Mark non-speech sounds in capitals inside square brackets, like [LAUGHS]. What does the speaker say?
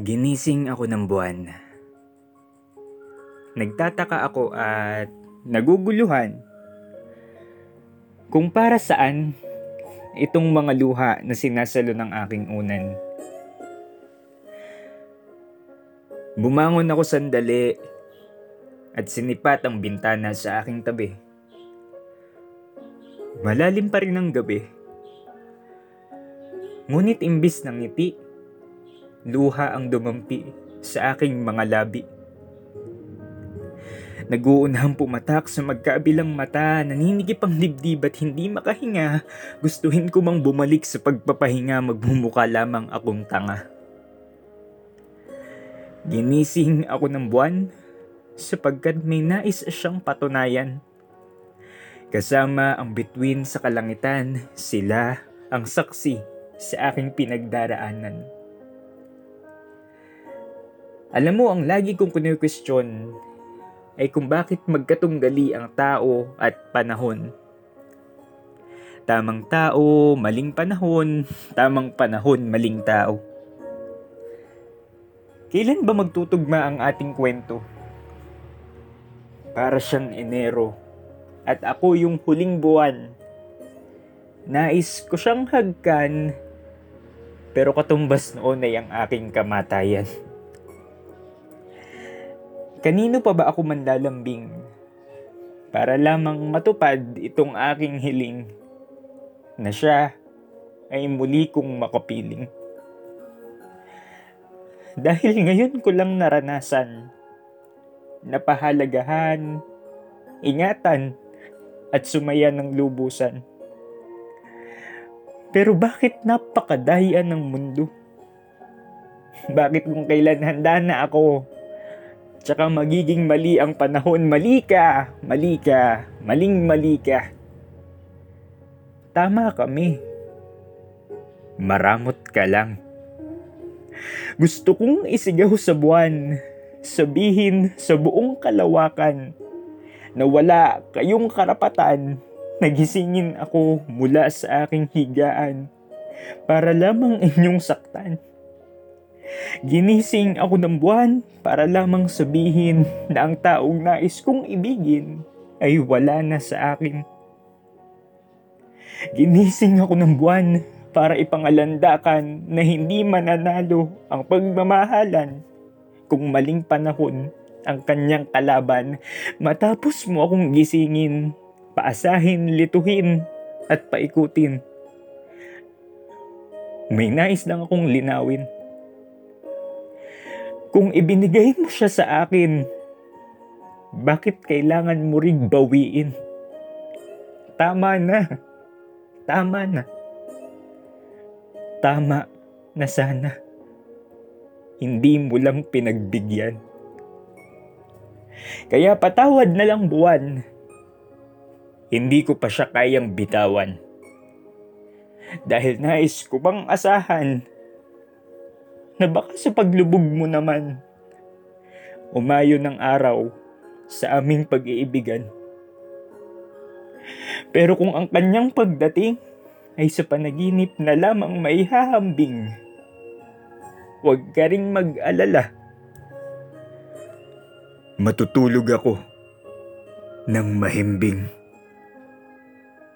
Ginising ako ng buwan. Nagtataka ako at naguguluhan kung para saan itong mga luha na sinasalo ng aking unan. Bumangon ako sandali at sinipat ang bintana sa aking tabi. Malalim pa rin ang gabi. Ngunit imbis ng ngiti, luha ang dumampi sa aking mga labi. Naguunahang pumatak sa magkaabilang mata, naninigip ang dibdib at hindi makahinga. Gustuhin ko mang bumalik sa pagpapahinga, magmumuka lamang akong tanga. Ginising ako ng buwan sapagkat may nais siyang patunayan. Kasama ang bituin sa kalangitan, sila ang saksi sa aking pinagdaraanan. Alam mo, ang lagi kong kunu-question ay kung bakit magkatunggali ang tao at panahon. Tamang tao, maling panahon, tamang panahon, maling tao. Kailan ba magtutugma ang ating kwento? Para siyang Enero at ako yung huling buwan. Nais ko siyang hagkan pero katumbas noon ay ang aking kamatayan. Kanino pa ba ako manlalambing para lamang matupad itong aking hiling na siya ay muli kong makapiling. Dahil ngayon ko lang naranasan, napahalagahan, ingatan, at sumaya ng lubusan. Pero bakit napakadaya ng mundo? [LAUGHS] Bakit kung kailan handa na ako Tsaka magiging mali ang panahon. Mali ka! Mali ka! Maling mali ka. Tama kami. Maramot ka lang. Gusto kong isigaw sa buwan, sabihin sa buong kalawakan na wala kayong karapatan nagisingin ako mula sa aking higaan para lamang inyong saktan. Ginising ako ng buwan para lamang sabihin na ang taong nais kong ibigin ay wala na sa akin. Ginising ako ng buwan para ipangalandakan na hindi mananalo ang pagmamahalan kung maling panahon ang kanyang kalaban matapos mo akong gisingin, paasahin, lituhin at paikutin. May nais lang akong linawin. Kung ibinigay mo siya sa akin, bakit kailangan mo ring bawiin? Tama na. Tama na. Tama na sana. Hindi mo lang pinagbigyan. Kaya patawad na lang buwan. Hindi ko pa siya kayang bitawan. Dahil nais ko bang asahan na baka sa paglubog mo naman, umayo ng araw sa aming pag-iibigan. Pero kung ang kanyang pagdating ay sa panaginip na lamang maihahambing, huwag ka ring mag-alala. Matutulog ako ng mahimbing.